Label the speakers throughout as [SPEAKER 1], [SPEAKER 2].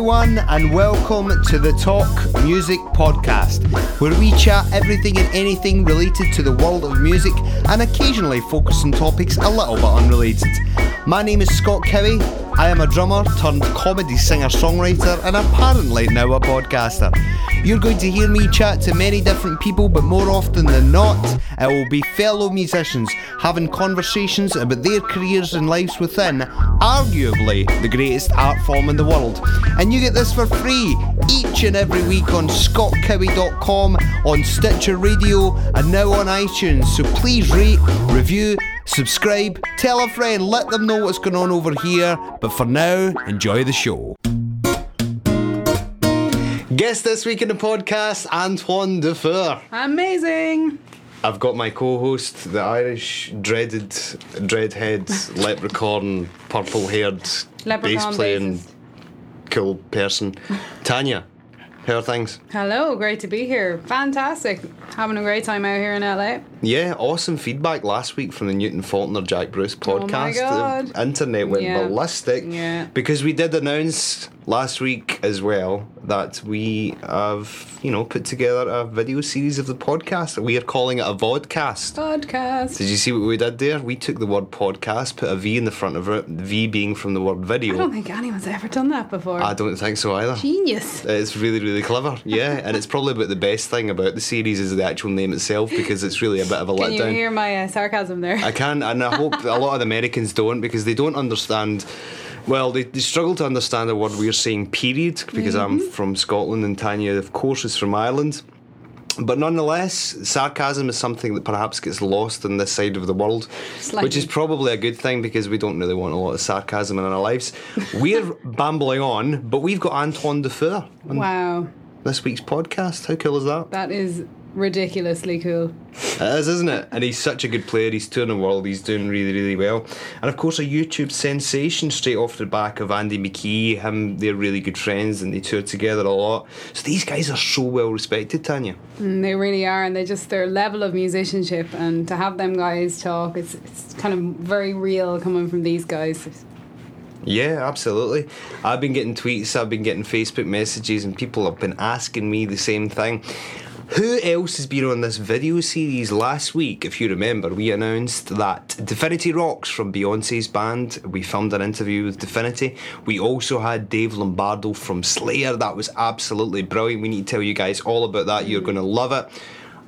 [SPEAKER 1] everyone, and welcome to the Talk Music Podcast, where we chat everything and anything related to the world of music and occasionally focus on topics a little bit unrelated. My name is Scott Cowie. I am a drummer turned comedy singer songwriter and apparently now a podcaster. You're going to hear me chat to many different people, but more often than not, it will be fellow musicians having conversations about their careers and lives within arguably the greatest art form in the world. And you get this for free each and every week on scottcowie.com, on Stitcher Radio, and now on iTunes. So please rate, review, subscribe, tell a friend, let them know what's going on over here. But for now, enjoy the show. Guest this week in the podcast, Antoine Dufour.
[SPEAKER 2] Amazing.
[SPEAKER 1] I've got my co-host, the Irish dreaded dreadhead leprechaun, purple-haired bass playing
[SPEAKER 2] bassist.
[SPEAKER 1] cool person, Tanya. How are things?
[SPEAKER 2] Hello, great to be here. Fantastic. Having a great time out here in LA.
[SPEAKER 1] Yeah, awesome feedback last week from the Newton Faulkner Jack Bruce
[SPEAKER 2] Oh my
[SPEAKER 1] podcast.
[SPEAKER 2] God.
[SPEAKER 1] The internet went
[SPEAKER 2] Yeah.
[SPEAKER 1] ballistic
[SPEAKER 2] Yeah.
[SPEAKER 1] because we did announce last week as well that we have, you know, put together a video series of the podcast. We are calling it a vodcast.
[SPEAKER 2] Podcast.
[SPEAKER 1] Did you see what we did there? We took the word podcast, put a V in the front of it, V being from the word video.
[SPEAKER 2] I don't think anyone's ever done that before.
[SPEAKER 1] I don't think so either.
[SPEAKER 2] Genius.
[SPEAKER 1] It's really, really clever, yeah, and it's probably about the best thing about the series is the actual name itself because it's really a bit of a
[SPEAKER 2] Can you
[SPEAKER 1] letdown.
[SPEAKER 2] hear my uh, sarcasm there?
[SPEAKER 1] I can, and I hope a lot of the Americans don't because they don't understand. Well, they, they struggle to understand the word we're saying, period, because I'm
[SPEAKER 2] Mm-hmm.
[SPEAKER 1] from Scotland and Tanya, of course, is from Ireland. But nonetheless, sarcasm is something that perhaps gets lost on this side of the world,
[SPEAKER 2] Slightly.
[SPEAKER 1] which is probably a good thing because we don't really want a lot of sarcasm in our lives. We're bambling on, but we've got Antoine Dufour
[SPEAKER 2] wow.
[SPEAKER 1] this week's podcast. How cool is that?
[SPEAKER 2] That is ridiculously cool.
[SPEAKER 1] It is, isn't it? And he's such a good player. He's touring the world. He's doing really, really well. And of course, a YouTube sensation straight off the back of Andy McKee. Him, they're really good friends, and they tour together a lot. So these guys are so well respected, Tanya.
[SPEAKER 2] And they really are, and they just their level of musicianship, and to have them guys talk, it's, it's kind of very real coming from these guys.
[SPEAKER 1] Yeah, absolutely. I've been getting tweets, I've been getting Facebook messages, and people have been asking me the same thing. Who else has been on this video series last week? If you remember, we announced that Divinity Roxx from Beyonce's band. We filmed an interview with Divinity. We also had Dave Lombardo from Slayer. That was absolutely brilliant. We need to tell you guys all about that. You're going to love it.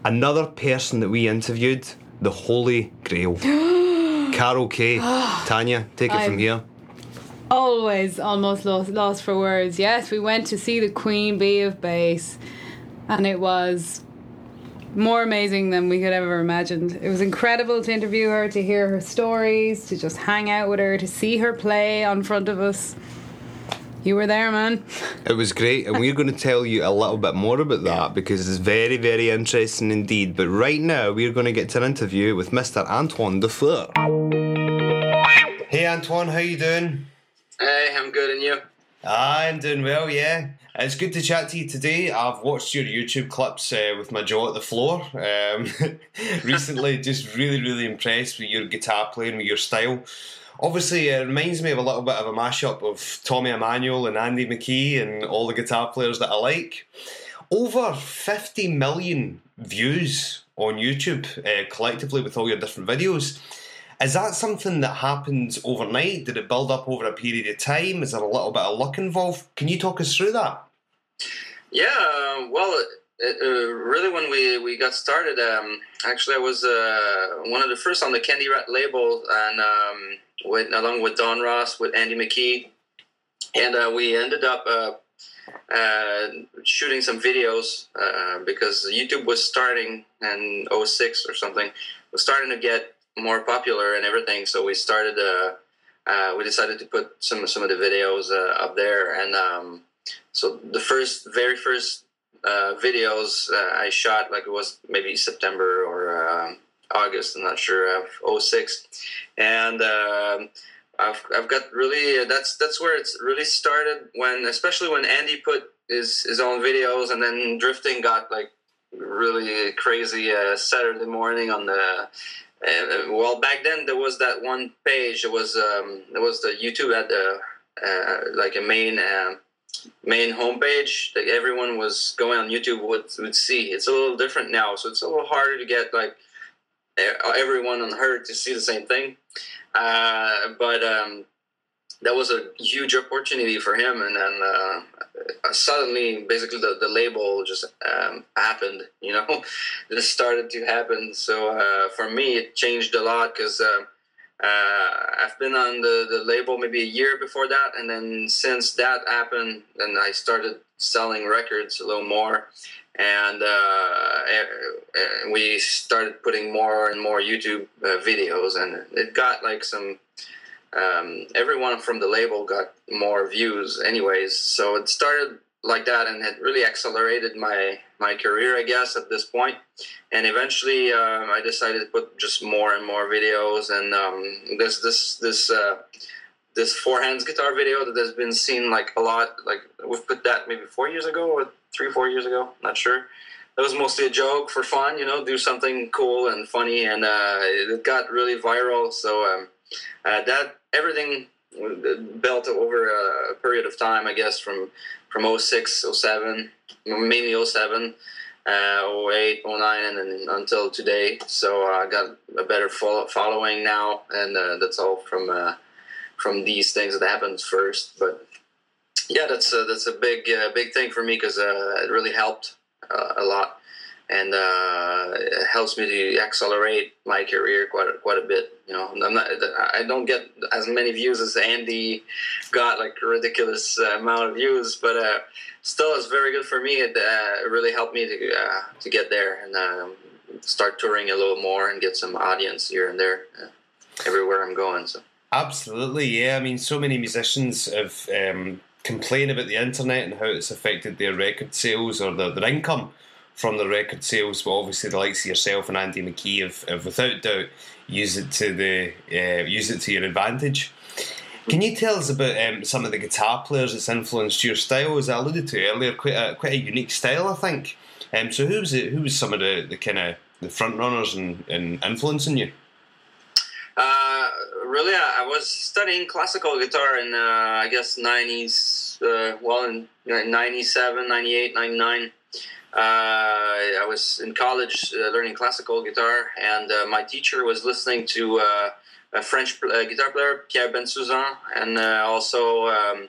[SPEAKER 1] Another person that we interviewed, the Holy Grail. Carol Kaye. Ah. Tanya, take it from here.
[SPEAKER 2] always almost lost lost for words. Yes, we went to see the Queen Bee of Bass, and it was more amazing than we could ever imagined. It was incredible to interview her, to hear her stories, to just hang out with her, to see her play on front of us. You were there, man.
[SPEAKER 1] It was great, and we're going to tell you a little bit more about that because it's very, very interesting indeed. But right now, we're going to get to an interview with Mr. Antoine Dufour. Hey, Antoine, how you doing?
[SPEAKER 3] Hey, I'm good, and you?
[SPEAKER 1] I'm doing well, yeah. It's good to chat to you today. I've watched your YouTube clips uh, with my jaw at the floor um, recently. just really, really impressed with your guitar playing, with your style. Obviously, it reminds me of a little bit of a mashup of Tommy Emmanuel and Andy McKee and all the guitar players that I like. Over 50 million views on YouTube uh, collectively with all your different videos. Is that something that happened overnight? Did it build up over a period of time? Is there a little bit of luck involved? Can you talk us through that?
[SPEAKER 3] Yeah, well, it, uh, really, when we, we got started, um, actually, I was uh, one of the first on the CandyRat label, and um, with, along with Don Ross, with Andy McKee, and uh, we ended up uh, uh, shooting some videos uh, because YouTube was starting in 06 or something, was starting to get more popular and everything. So we started. Uh, uh, we decided to put some some of the videos uh, up there, and um, so the first, very first uh, videos uh, I shot, like it was maybe September or um August, I'm not sure, of 06. and I've, I've got really that's that's where it's really started when, especially when Andy put his his own videos, and then drifting got like really crazy uh, Saturday morning on the. Uh, well, back then there was that one page. It was um, it was the YouTube had the uh, like a main uh, main homepage that everyone was going on YouTube would would see. It's a little different now, so it's a little harder to get like everyone on her to see the same thing. Uh, but um, that was a huge opportunity for him, and then uh, suddenly, basically, the, the label just um, happened. You know, it started to happen. So uh, for me, it changed a lot because. Uh, uh, I've been on the, the label maybe a year before that, and then since that happened, then I started selling records a little more, and uh, we started putting more and more YouTube uh, videos, and it got like some. Um, everyone from the label got more views, anyways. So it started like that, and it really accelerated my my career, I guess, at this. And eventually, um, I decided to put just more and more videos. And um, this this this uh, this four hands guitar video that has been seen like a lot. Like we've put that maybe four years ago or three four years ago, not sure. That was mostly a joke for fun, you know, do something cool and funny, and uh, it got really viral. So um, uh, that everything built over a period of time, I guess, from from 06, 07, mainly 07, uh, 08, 09, and then until today. So uh, I got a better follow- following now, and uh, that's all from uh, from these things that happens first. But yeah, that's a, that's a big uh, big thing for me because uh, it really helped a lot and uh, it helps me to accelerate my career quite a, quite a bit. You know, I'm not, I don't get as many views as Andy got, like a ridiculous amount of views, but uh, still, it's very good for me. It uh, really helped me to uh, to get there and um, start touring a little more and get some audience here and there uh, everywhere I'm going. So.
[SPEAKER 1] Absolutely, yeah. I mean, so many musicians have um, complained about the internet and how it's affected their record sales or their, their income from the record sales, but obviously the likes of yourself and Andy McKee have, have without doubt used it to the uh, use it to your advantage. Can you tell us about um, some of the guitar players that's influenced your style? As I alluded to earlier, quite a quite a unique style, I think. Um, so who was it? Who was some of the, the kind of the front runners and, influencing you?
[SPEAKER 3] Uh, really, I, I, was studying classical guitar in uh, I guess nineties. Uh, well, in 97, 98, 99. Uh, I was in college uh, learning classical guitar, and uh, my teacher was listening to a French guitar player, Pierre Bensoussan, and also um,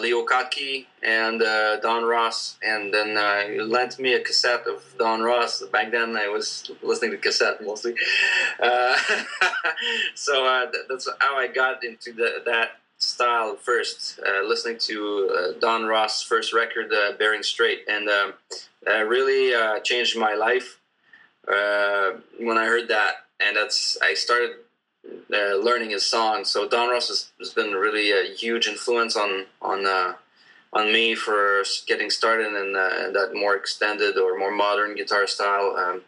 [SPEAKER 3] Leo Kottke and Don Ross, and then he lent me a cassette of Don Ross. Back then, I was listening to cassette mostly, so that's how I got into the, that style first, listening to Don Ross' first record, "Bearing Straight, and um, uh, really uh, changed my life uh, when I heard that, and that's I started uh, learning his songs. So Don Ross has, has, been really a huge influence on on uh, on me for getting started in, uh, in, that more extended or more modern guitar style. Um,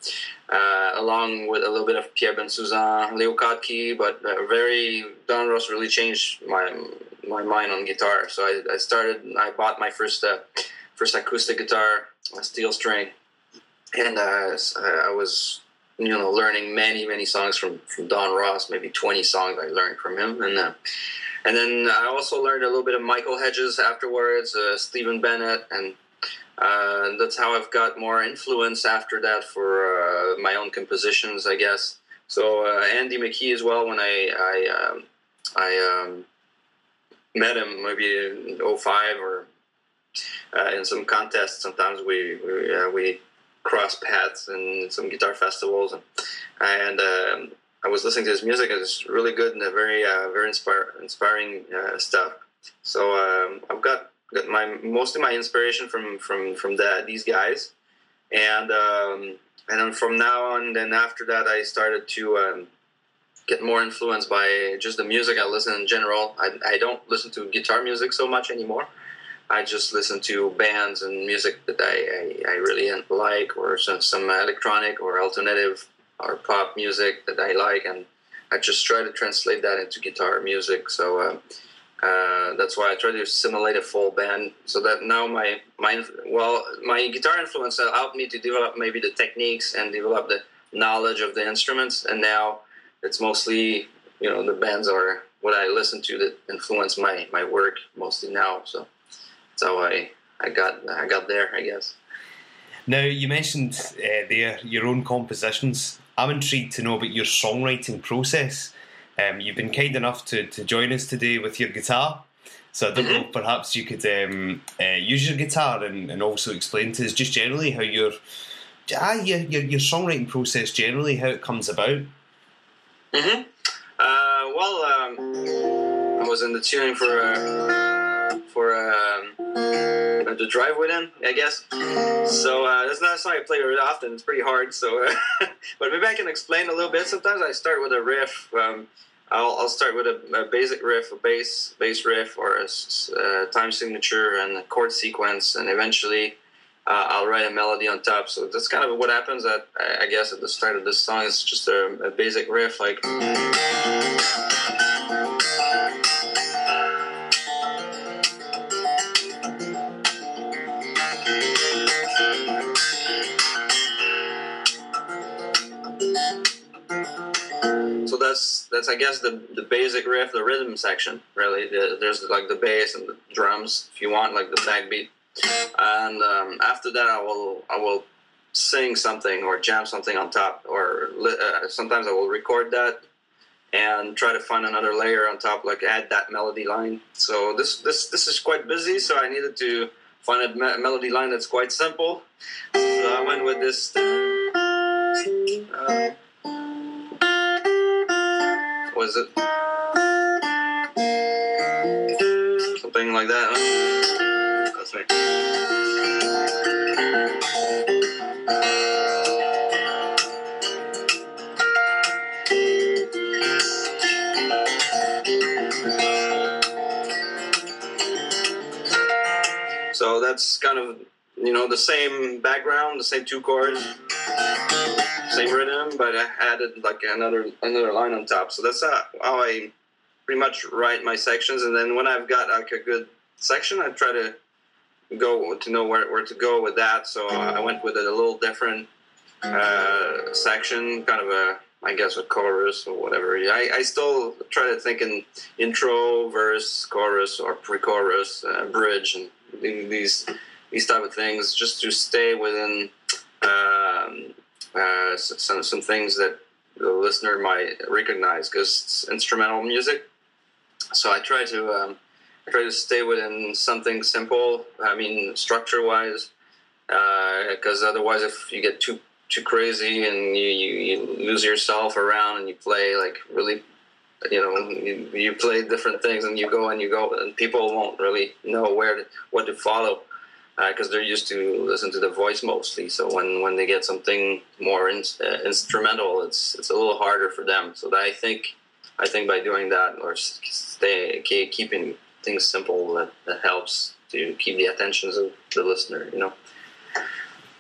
[SPEAKER 3] along with a little bit of Pierre Bensoussan, Leo Kottke, but very Don Ross really changed my my mind on guitar. So I, I started. I bought my first first acoustic guitar, a steel string, and uh, I was you know learning many many songs from from Don Ross, maybe twenty songs I learned from him, and uh, and then I also learned a little bit of Michael Hedges afterwards, uh, Stephen Bennett, and uh, that's how I've got more influence after that for uh, my own compositions, I guess. So uh, Andy McKee as well. When I I um, I um, met him maybe in 05 or uh, in some contests. Sometimes we we, uh, we cross paths in some guitar festivals, and, and um, I was listening to his music. It's really good and a very uh, very inspire, inspiring uh, stuff. So um, I've got, got my most of my inspiration from from from these guys, and um, and then from now on, then after that, I started to. Um, get more influenced by just the music I listen in general. I, I don't listen to guitar music so much anymore. I just listen to bands and music that I, I, I really like, or some, some electronic or alternative or pop music that I like, and I just try to translate that into guitar music. So uh, uh, that's why I try to simulate a full band, so that now my my well my guitar influence helped me to develop maybe the techniques and develop the knowledge of the instruments, and now it's mostly you know the bands are what I listen to that influence my my work mostly now. So that's how I I got I got there, I guess.
[SPEAKER 1] Now you mentioned uh, there your own compositions. I'm intrigued to know about your songwriting process. Um, you've been kind enough to, to join us today with your guitar. So I don't know, perhaps you could um, uh, use your guitar and, and also explain to us just generally how your ah, your, your, your songwriting process generally, how it comes about.
[SPEAKER 3] Mm-hmm. Uh, well, um, I was in the tuning for uh, for the drive within, I guess. So uh, that's not a song I play very often. It's pretty hard. So, but maybe I can explain a little bit. Sometimes I start with a riff. Um, I'll, I'll start with a, a, basic riff, a bass bass riff, or a, a time signature and a chord sequence, and eventually uh, I'll write a melody on top. So that's kind of what happens at I guess at the start of this song. It's just a, a basic riff like. That's I guess the the basic riff, the rhythm section. Really, the, there's like the bass and the drums, if you want, like the backbeat. And um, after that, I will I will sing something or jam something on top, or uh, sometimes I will record that and try to find another layer on top, like add that melody line. So this this this is quite busy, so I needed to find a me- melody line that's quite simple. So I went with this. Uh, was it? Something like that. That's right. So that's kind of you know the same background, the same two chords same rhythm, but I added like another another line on top. So that's how, I pretty much write my sections. And then when I've got like a good section, I try to go to know where, where to go with that. So I went with a little different uh, section, kind of a I guess a chorus or whatever. I, I still try to think in intro, verse, chorus, or pre-chorus, uh, bridge, and these these type of things, just to stay within um, uh, some some things that the listener might recognize because it's instrumental music. So I try to um, I try to stay within something simple. I mean, structure wise, because uh, otherwise, if you get too too crazy and you, you, you, lose yourself around and you play like really you know you, you play different things and you go and you go and people won't really know where to, what to follow because uh, they're used to listen to the voice mostly. So when, when they get something more in, uh, instrumental, it's it's a little harder for them. So I think I think by doing that or stay keeping things simple that, that helps to keep the attentions of the listener. You know.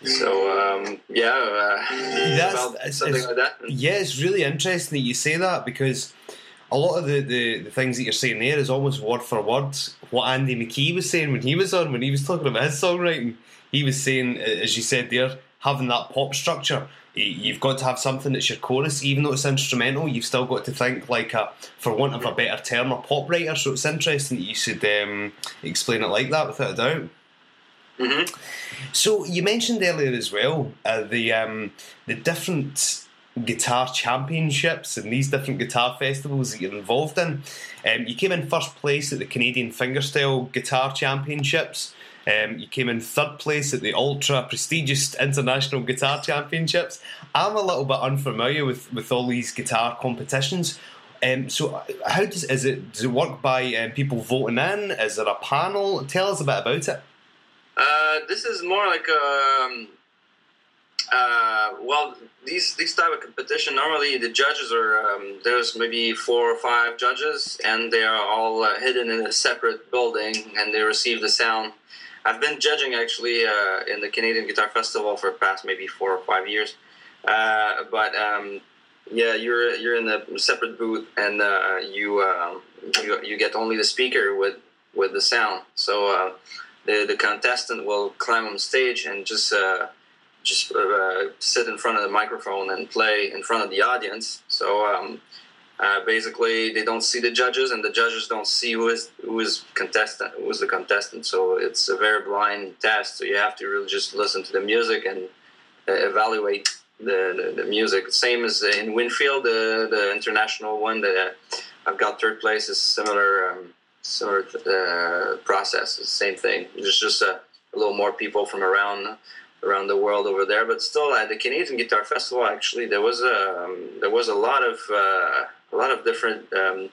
[SPEAKER 3] So um, yeah, uh,
[SPEAKER 1] that's, something like that. Yeah, it's really interesting that you say that because a lot of the, the, the, things that you're saying there is almost word for word what Andy McKee was saying when he was on, when he was talking about his songwriting. He was saying, as you said there, having that pop structure. You've got to have something that's your chorus, even though it's instrumental. You've still got to think like a, for want of a better term, a pop writer. So it's interesting that you should um, explain it like that, without a doubt.
[SPEAKER 3] Mm-hmm.
[SPEAKER 1] So you mentioned earlier as well uh, the um, the different guitar championships and these different guitar festivals that you're involved in. Um, you came in first place at the Canadian Fingerstyle Guitar Championships. Um, you came in third place at the ultra prestigious International Guitar Championships. I'm a little bit unfamiliar with, with all these guitar competitions. Um, so, how does is it does it work by um, people voting in? Is there a panel? Tell us a bit about it.
[SPEAKER 3] Uh, this is more like a um, uh, well, these these type of competition normally the judges are um, there's maybe four or five judges and they are all uh, hidden in a separate building and they receive the sound. I've been judging actually uh, in the Canadian Guitar Festival for the past maybe four or five years, uh, but um, yeah, you're you're in a separate booth and uh, you, um, you you get only the speaker with with the sound. So the the contestant will climb on stage and just just uh, sit in front of the microphone and play in front of the audience. So um, Uh, basically, they don't see the judges, and the judges don't see who is who is contestant, who is the contestant. So it's a very blind test. So you have to really just listen to the music and uh, evaluate the, the, the music. Same as in Winfield, the the international one that I've got third place is similar um, similar uh, process. Same thing. There's just a, a little more people from around around the world over there. But still, at the Canadian Guitar Festival, actually, there was a um, there was a lot of uh, a lot of different um,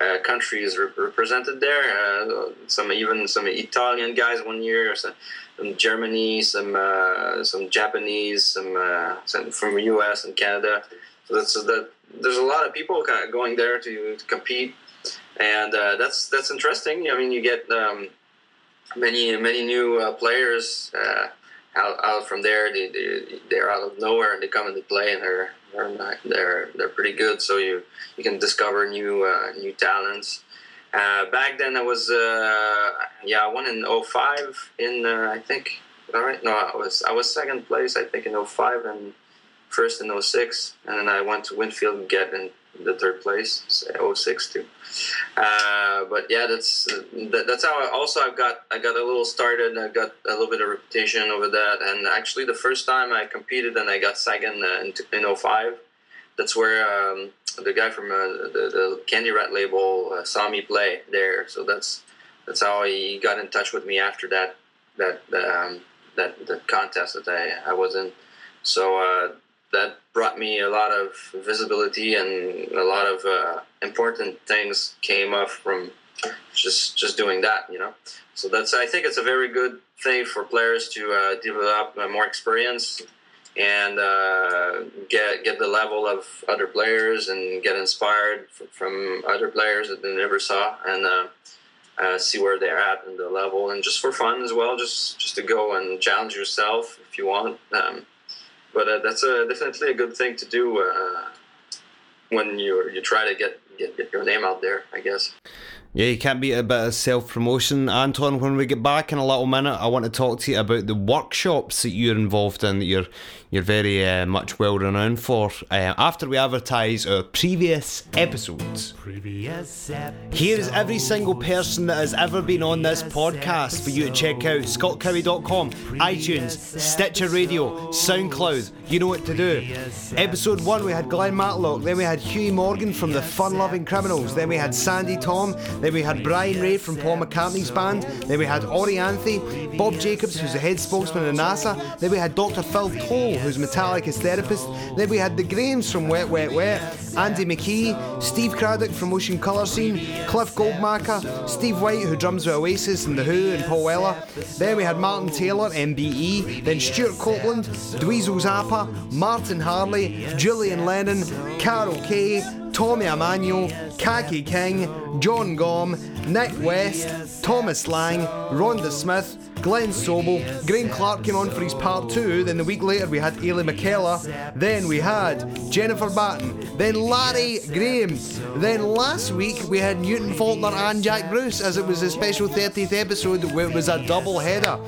[SPEAKER 3] uh, countries re- represented there. Uh, some even some Italian guys one year, some, some Germany, some uh, some Japanese, some, uh, some from U.S. and Canada. So that's that. There's a lot of people kind of going there to, to compete, and uh, that's that's interesting. I mean, you get um, many many new players out, out from there. They, they they're out of nowhere and they come into play and they're they're they're, they're pretty good. So you you can discover new uh, new talents. Uh, back then I was uh, yeah I won in 05 in uh, I think all right no I was I was second place I think in 05 and first in 06 and then I went to Winfield and get in the third place 06 too uh, but yeah that's that, that's how I also I've got I got a little started I got a little bit of reputation over that and actually the first time I competed and I got second uh, in, in 05 that's where um, the guy from uh, the, the CandyRat label uh, saw me play there. So that's that's how he got in touch with me after that that um, that the contest that I, I was in. So uh, that brought me a lot of visibility and a lot of uh, important things came up from just just doing that you know so that's i think it's a very good thing for players to uh, develop uh, more experience and uh, get get the level of other players and get inspired from, other players that they never saw and uh, uh, see where they're at in the level and just for fun as well just just to go and challenge yourself if you want um, but uh, that's a, definitely a good thing to do uh, when you you try to get, get get your name out there. I guess.
[SPEAKER 1] Yeah, you can't beat a bit of self promotion. Anton, when we get back in a little minute, I want to talk to you about the workshops that you're involved in that you're you're very uh, much well renowned for. Uh, after we advertise our previous episodes. Previous episodes. Here is every single person that has ever been on this podcast for you to check out scottcowie.com, iTunes, Stitcher Radio, SoundCloud. You know what to do. Episode 1, we had Glenn Matlock, then we had Huey Morgan from the Fun Loving Criminals, then we had Sandy Tom. Then we had Brian Ray from Paul McCartney's band. Then we had Orianthi, Bob Jacobs, who's the head spokesman of NASA. Then we had Dr. Phil Towle, who's Metallica's therapist. Then we had the Grahams from Wet Wet Wet, Andy McKee, Steve Cradock from Ocean Colour Scene, Cliff Goldmacher, Steve White, who drums with Oasis and The Who and Paul Weller. Then we had Martin Taylor, MBE. Then Stewart Copeland, Dweezil Zappa, Martin Harley, Julian Lennon, Carol Kaye, Tommy Emmanuel, Kaki King, Jon Gomm, Nick West, Thomas Lang, Rhonda Smith, Glen Sobel, Graham Clark came on for his part two, then the week later we had Ailey McKellar, then we had Jennifer Batten, then Larry Graham, then last week we had Newton Faulkner and Jack Bruce as it was a special 30th episode where it was a double header.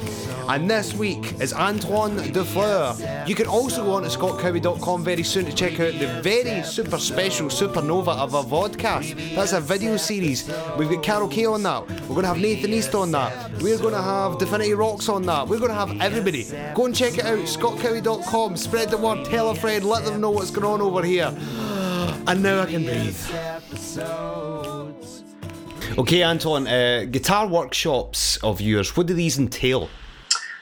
[SPEAKER 1] And this week is Antoine Dufour. You can also go on to scottcowie.com very soon to check out the very super special supernova of a vodcast. That's a video series. We've got Carol Kaye on that. We're going to have Nathan East on that. We're going to have Roxx on that. We're going to have everybody. Go and check it out, scottcowie.com. Spread the word, tell a friend, let them know what's going on over here. And now I can breathe. Okay, Anton, uh, guitar workshops of yours, what do these entail?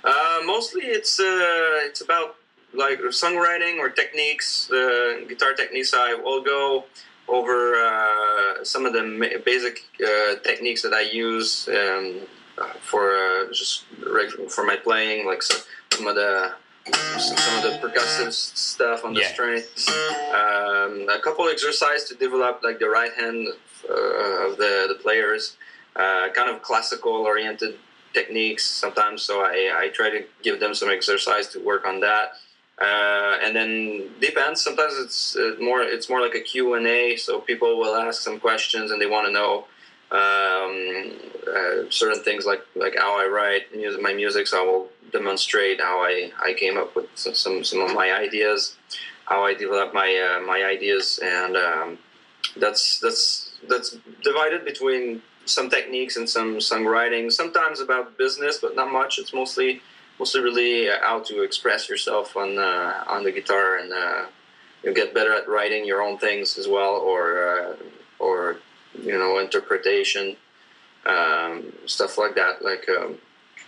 [SPEAKER 3] Uh, mostly it's uh, it's about like songwriting or techniques, uh, guitar techniques. I will go over uh, some of the basic uh, techniques that I use um, for uh, just for my playing, like some, some of the some of the percussive stuff on the yeah. strings. Um, a couple exercises to develop like the right hand uh, of the the players. Uh, kind of classical oriented techniques sometimes. So I, I try to give them some exercise to work on that. Uh, and then depends. Sometimes it's uh, more it's more like a Q and A. So people will ask some questions and they want to know um, uh, certain things like like how I write music, my music. So I will demonstrate how I, I came up with some, some, of my ideas, how I develop my uh, my ideas, and um, that's that's that's divided between some techniques and some songwriting. Sometimes about business, but not much. It's mostly mostly really how to express yourself on uh, on the guitar and uh, you get better at writing your own things as well, or uh, or you know interpretation um, stuff like that. Like um,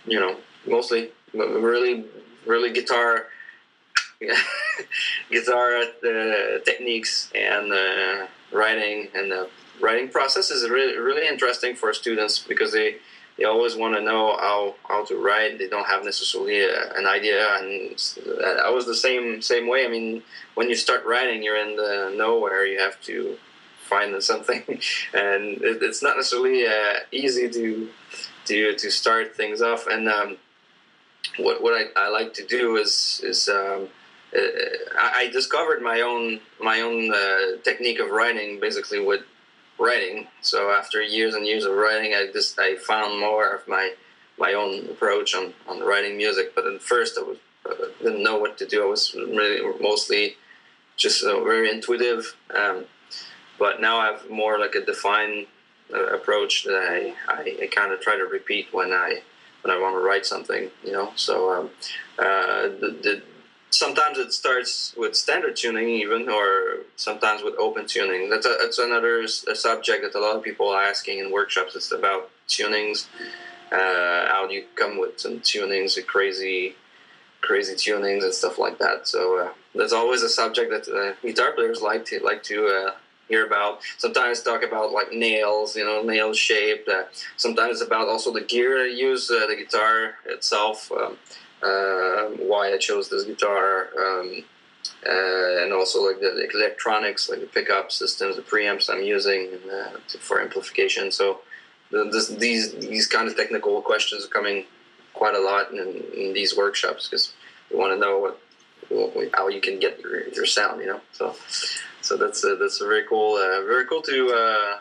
[SPEAKER 3] you know, mostly really really guitar guitar uh, techniques and uh, writing and the writing process is really really interesting for students because they they always want to know how how to write. They don't have necessarily a, an idea, and I was the same same way. I mean, when you start writing, you're in the nowhere. You have to find something, and it, it's not necessarily uh, easy to to to start things off. And um, what what I, I like to do is is um, uh, I discovered my own my own uh, technique of writing basically with writing. So after years and years of writing, I just I found more of my my own approach on, on writing music. But at first, I was didn't know what to do. I was really mostly just uh, very intuitive. Um, but now I have more like a defined uh, approach that I, I, I kind of try to repeat when I when I want to write something. You know, so um, uh, the, the sometimes it starts with standard tuning even or sometimes with open tuning. That's a, that's another subject that a lot of people are asking in workshops. It's about tunings. Uh, how do you come with some tunings crazy crazy tunings and stuff like that. So uh, that's always a subject that uh, guitar players like to like to uh, hear about sometimes talk about like nails you know nail shape uh, sometimes about also the gear I use uh, the guitar itself um, um, why I chose this guitar, um, uh, and also like the electronics, like the pickup systems, the preamps I'm using uh, for amplification. So this, these these kind of technical questions are coming quite a lot in, in these workshops because we want to know what, how you can get your, your sound, you know. So so that's a, that's a very cool, uh, very cool to. Uh,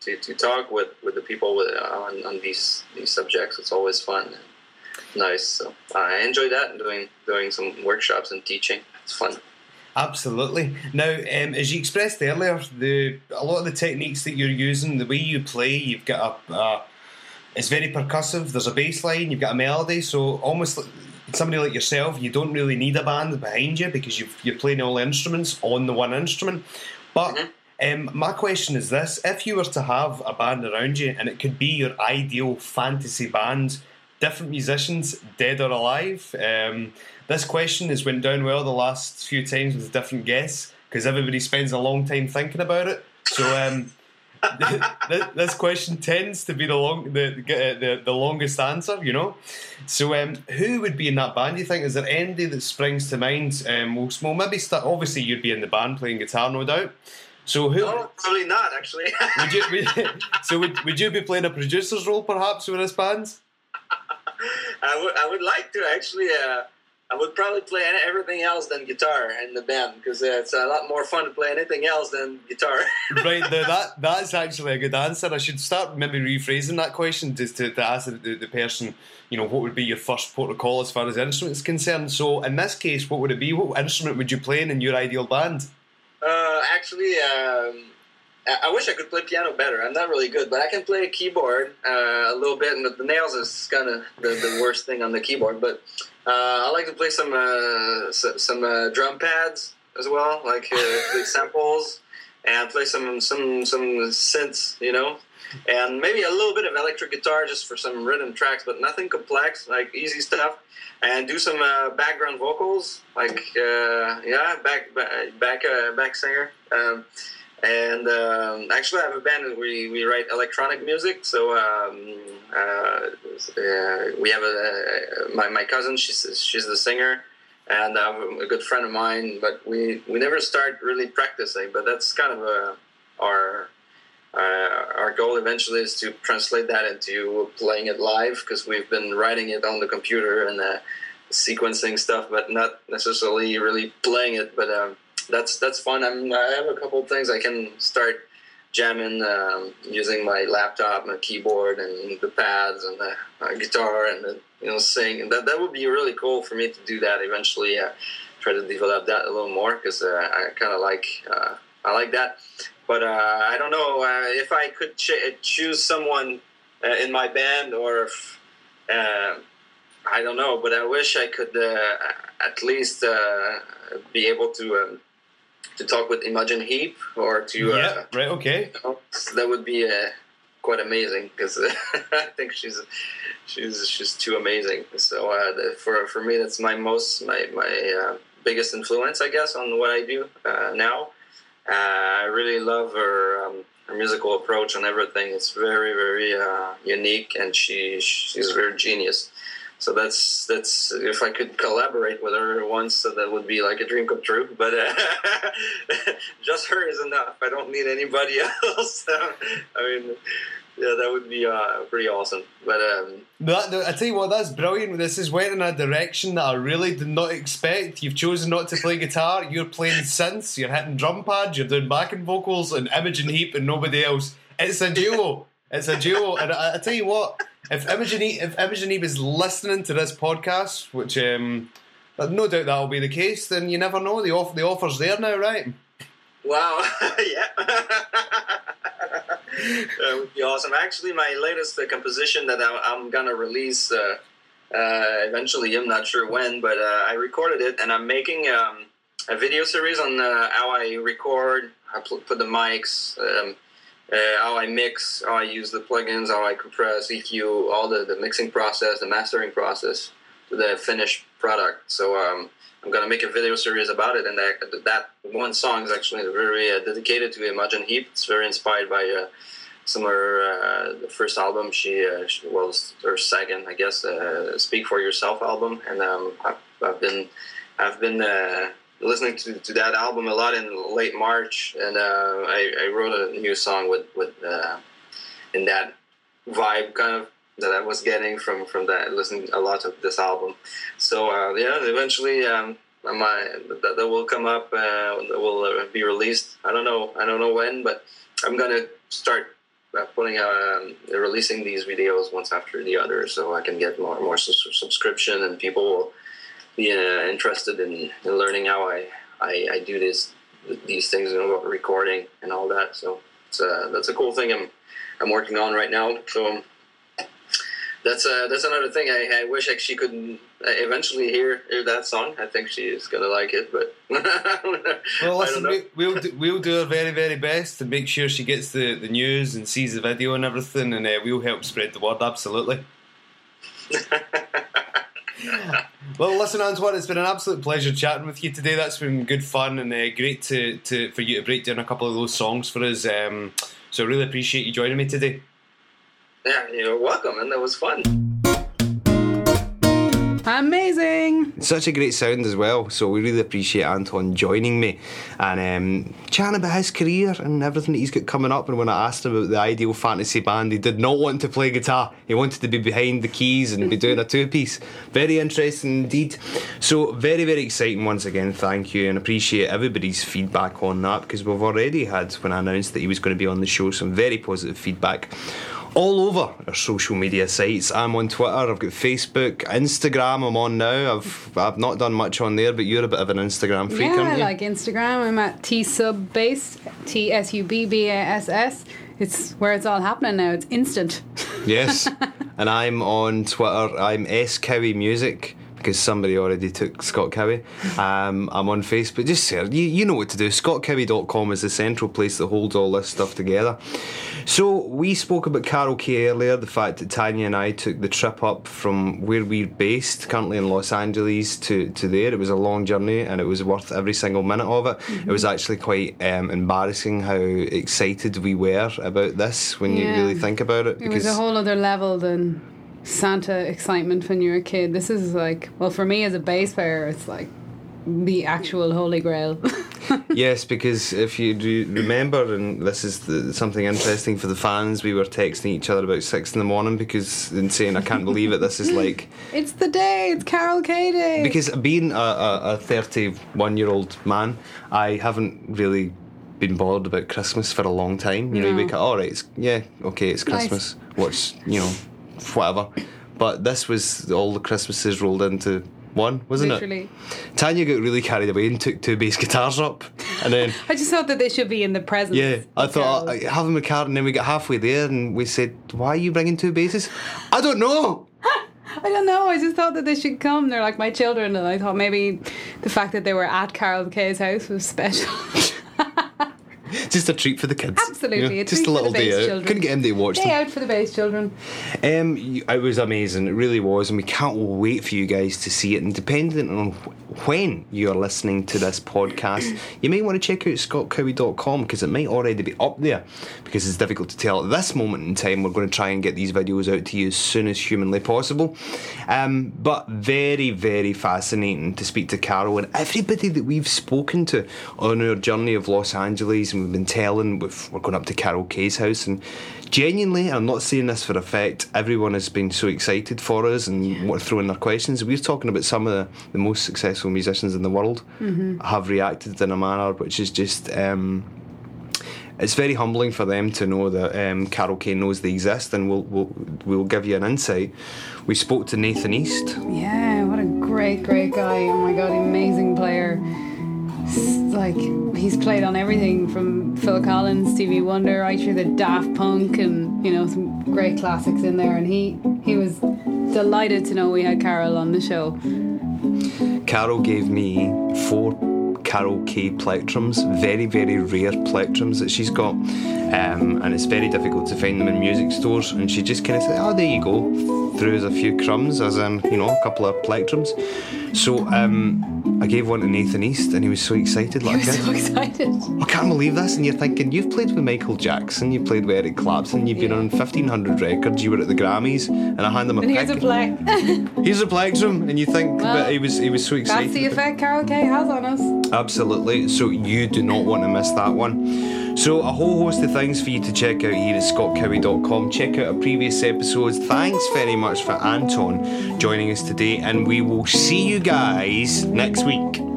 [SPEAKER 3] to, to talk with, with the people with, on, on these these subjects, it's always fun nice. So I enjoy that doing doing some workshops and teaching. It's fun.
[SPEAKER 1] Absolutely. Now, um, as you expressed earlier, the a lot of the techniques that you're using, the way you play, you've got a, uh, it's very percussive. There's a bass line, you've got a melody, so almost somebody like yourself, you don't really need a band behind you because you are playing all the instruments on the one instrument. But mm-hmm. Um, my question is this: If you were to have a band around you, and it could be your ideal fantasy band, different musicians, dead or alive. Um, this question has went down well the last few times with different guests because everybody spends a long time thinking about it. So um, this question tends to be the long the, the, the longest answer, you know. So um, who would be in that band? You think is there anybody that springs to mind? Um, we'll, we'll maybe start. Obviously, you'd be in the band playing guitar, no doubt. So who?
[SPEAKER 3] No, probably not. Actually.
[SPEAKER 1] would you? Would, so would, would you be playing a producer's role perhaps with this band?
[SPEAKER 3] I would I would like to actually. Uh, I would probably play everything else than guitar in the band because uh, it's a lot more fun to play anything else than guitar.
[SPEAKER 1] right, that that's actually a good answer. I should start maybe rephrasing that question just to, to ask the, the, person, you know, what would be your first protocol as far as instruments concerned. So in this case, what would it be? What instrument would you play in your ideal band?
[SPEAKER 3] Uh, actually, um, I wish I could play piano better. I'm not really good, but I can play a keyboard uh, a little bit, and the, nails is kind of the, the, worst thing on the keyboard. But uh, I like to play some uh, some uh, drum pads as well, like uh, samples, and play some some some synths, you know, and maybe a little bit of electric guitar just for some rhythm tracks, but nothing complex, like easy stuff. And do some uh, background vocals, like yeah, back back back, back singer. Um, and um, actually, I have a band that we, we write electronic music. So um, uh, uh, we have a, my, my cousin. She's she's the singer, and I'm a good friend of mine. But we, we never start really practicing. But that's kind of a, our uh, our goal eventually is to translate that into playing it live because we've been writing it on the computer and uh, sequencing stuff, but not necessarily really playing it. But um, that's that's fun. I'm, I have a couple things I can start jamming um, using my laptop, my keyboard, and the pads, and the uh, guitar, and the, you know sing. And that that would be really cool for me to do that eventually. Uh, try to develop that a little more because uh, I kind of like uh, I like that. But uh, I don't know uh, if I could ch- choose someone in my band or if, I don't know. But I wish I could at least be able to um, to talk with Imogen Heap or to
[SPEAKER 4] yeah, right, okay.
[SPEAKER 3] you know, that would be uh, quite amazing because I think she's she's she's too amazing. So uh, for for me, that's my most my my uh, biggest influence, I guess, on what I do uh, now. Uh, I really love her um, her musical approach and everything. It's very very uh, unique, and she she's very genius. So that's that's if I could collaborate with her once, that would be like a dream come true. But uh, just her is enough. I don't need anybody else. I mean, yeah, that would be uh, pretty awesome. But um,
[SPEAKER 4] That, I tell you what, that's brilliant. This is went in a direction that I really did not expect. You've chosen not to play guitar. You're playing synths. You're hitting drum pads. You're doing backing vocals and Imogen Heap and nobody else. It's a duo. It's a duo. And I, I tell you what, if Imogen if Imogen is listening to this podcast, which um, no doubt that'll be the case, then you never know. The offer, the offer's there now, right?
[SPEAKER 3] wow, yeah. be awesome. Actually, my latest uh, composition that I, I'm gonna release uh, uh, eventually. I'm not sure when, but uh, I recorded it, and I'm making um, a video series on uh, how I record, I put the mics, um, uh, how I mix, how I use the plugins, how I compress, EQ, all the, the mixing process, the mastering process to the finished product. So um, I'm gonna make a video series about it, and that that one song is actually very uh, dedicated to Imogen Heap. It's very inspired by uh, some of her uh, first album. She, uh, she was her second, I guess, uh, "Speak for Yourself" album, and um, I've, I've been I've been uh, listening to, to that album a lot in late March, and uh, I, I wrote a new song with with uh, in that vibe kind of that I was getting from from that listening a lot of this album. So uh, yeah, eventually um, might, that, that will come up. Uh, that will uh, be released. I don't know. I don't know when, but I'm gonna start uh, putting um, releasing these videos once after the other, so I can get more more sus- subscription and people will be uh, interested in, in learning how I, I, I do this these things and about recording and all that. So it's uh, that's a cool thing I'm I'm working on right now. So um, that's uh, that's another thing. I, I wish I, she could uh, eventually hear, hear that song. I think she's gonna like it, but
[SPEAKER 4] Well, listen, we, we'll do, we'll do our very very best to make sure she gets the, the news and sees the video and everything, and uh, we'll help spread the word. Absolutely. Well, listen, Antoine, it's been an absolute pleasure chatting with you today. That's been good fun and uh, great to, to for you to break down a couple of those songs for us. Um, so, really appreciate you joining me today.
[SPEAKER 3] yeah, you're welcome, and that was fun.
[SPEAKER 2] Amazing.
[SPEAKER 1] Such a great sound as well, so we really appreciate Anton joining me and um, chatting about his career and everything that he's got coming up. And when I asked him about the ideal fantasy band, he did not want to play guitar. He wanted to be behind the keys and be doing a two piece. Very interesting indeed. So, very, very exciting once again. Thank you and appreciate everybody's feedback on that because we've already had, when I announced that he was going to be on the show, some very positive feedback all over our social media sites. I'm on Twitter, I've got Facebook, Instagram. I'm on now. I've I've not done much on there, but you're a bit of an Instagram freak,
[SPEAKER 2] Yeah,
[SPEAKER 1] aren't
[SPEAKER 2] I like Instagram. I'm at T Sub Bass, T S U B B A S S. It's where it's all happening now. It's instant.
[SPEAKER 1] yes. and I'm on Twitter. I'm S Cowie Music because somebody already took Scott Cowie. Um, I'm on Facebook. Just search. You, you know what to do. ScottCowie.com is the central place that holds all this stuff together. So we spoke about Carol Kaye earlier. The fact that Tanya and I took the trip up from where we're based, currently in Los Angeles, to to there. It was a long journey, and it was worth every single minute of it. It was actually quite um, embarrassing how excited we were about this when you really think about it.
[SPEAKER 2] It was a whole other level than Santa excitement when you're a kid. This is like, well, for me as a bass player, it's like the actual holy grail.
[SPEAKER 1] yes, because if you do remember, and this is the, something interesting for the fans, we were texting each other about six in the morning because and saying, "I can't believe it. This is like."
[SPEAKER 2] it's the day. It's Carol Kaye Day.
[SPEAKER 1] Because being a, a, a 31 year old man, I haven't really been bothered about Christmas for a long time. You know, you
[SPEAKER 2] No.
[SPEAKER 1] wake up, all right, it's, yeah, okay, it's
[SPEAKER 2] Nice.
[SPEAKER 1] Christmas. What's, you know, whatever. But this was all the Christmases rolled into One, wasn't
[SPEAKER 2] Literally.
[SPEAKER 1] it? Tanya got really carried away and took two bass guitars up, and then
[SPEAKER 2] I just thought that they should be in the presence.
[SPEAKER 1] yeah, I thought. I have them a card, and then we got halfway there, and we said, "Why are you bringing two basses?" I don't know.
[SPEAKER 2] I don't know. I just thought that they should come. They're like my children, and I thought maybe the fact that they were at Carol Kaye's house was special.
[SPEAKER 1] Just a treat for the kids.
[SPEAKER 2] Absolutely, a
[SPEAKER 1] just
[SPEAKER 2] treat
[SPEAKER 1] a little day out.
[SPEAKER 2] children.
[SPEAKER 1] Couldn't get him to watch
[SPEAKER 2] Day
[SPEAKER 1] them.
[SPEAKER 2] out for the bass children.
[SPEAKER 1] Um, it was amazing. It really was, and we can't wait for you guys to see it. And depending on when you are listening to this podcast, you may want to check out scottcowie.com because it might already be up there. Because it's difficult to tell at this moment in time. We're going to try and get these videos out to you as soon as humanly possible. Um, but very, very fascinating to speak to Carol and everybody that we've spoken to on our journey of Los Angeles, and we've been telling we've, we're going up to Carol Kaye's house and. Genuinely, I'm not saying this for effect. Everyone has been so excited for us and what throwing their questions. We're talking about some of the, the most successful musicians in the world have reacted in a manner which is just um, it's very humbling for them to know that um, Carol Kaye knows they exist, and we'll, we'll we'll give you an insight. We spoke to Nathan East.
[SPEAKER 2] Yeah, what a great, great guy. Oh my god, amazing player. Like, he's played on everything from Phil Collins, Stevie Wonder, right through the Daft Punk, and, you know, some great classics in there. And he, he was delighted to know we had Carol on the show.
[SPEAKER 1] Carol gave me four Carol Kaye plectrums, very, very rare plectrums that she's got. Um, and it's very difficult to find them in music stores. And she just kind of said, Oh, there you go. Threw us a few crumbs, as in, you know, a couple of plectrums. So um, I gave one to Nathan East, and he was so excited.
[SPEAKER 2] He
[SPEAKER 1] Like,
[SPEAKER 2] was so excited.
[SPEAKER 1] I can't believe this. And you're thinking, you've played with Michael Jackson, you've played with Eric Clapton, you've been
[SPEAKER 2] Yeah.
[SPEAKER 1] on 1500 records, you were at the Grammys, and I hand him a
[SPEAKER 2] And here's a.
[SPEAKER 1] Here's a plectrum, and you think,
[SPEAKER 2] Well,
[SPEAKER 1] but he was he was so excited.
[SPEAKER 2] That's the effect Carol Kaye has on us.
[SPEAKER 1] Absolutely. So you do not want to miss that one. So a whole host of things for you to check out here at scottcowie.com. Check out our previous episodes. Thanks very much for Anton joining us today, and we will see you guys next week.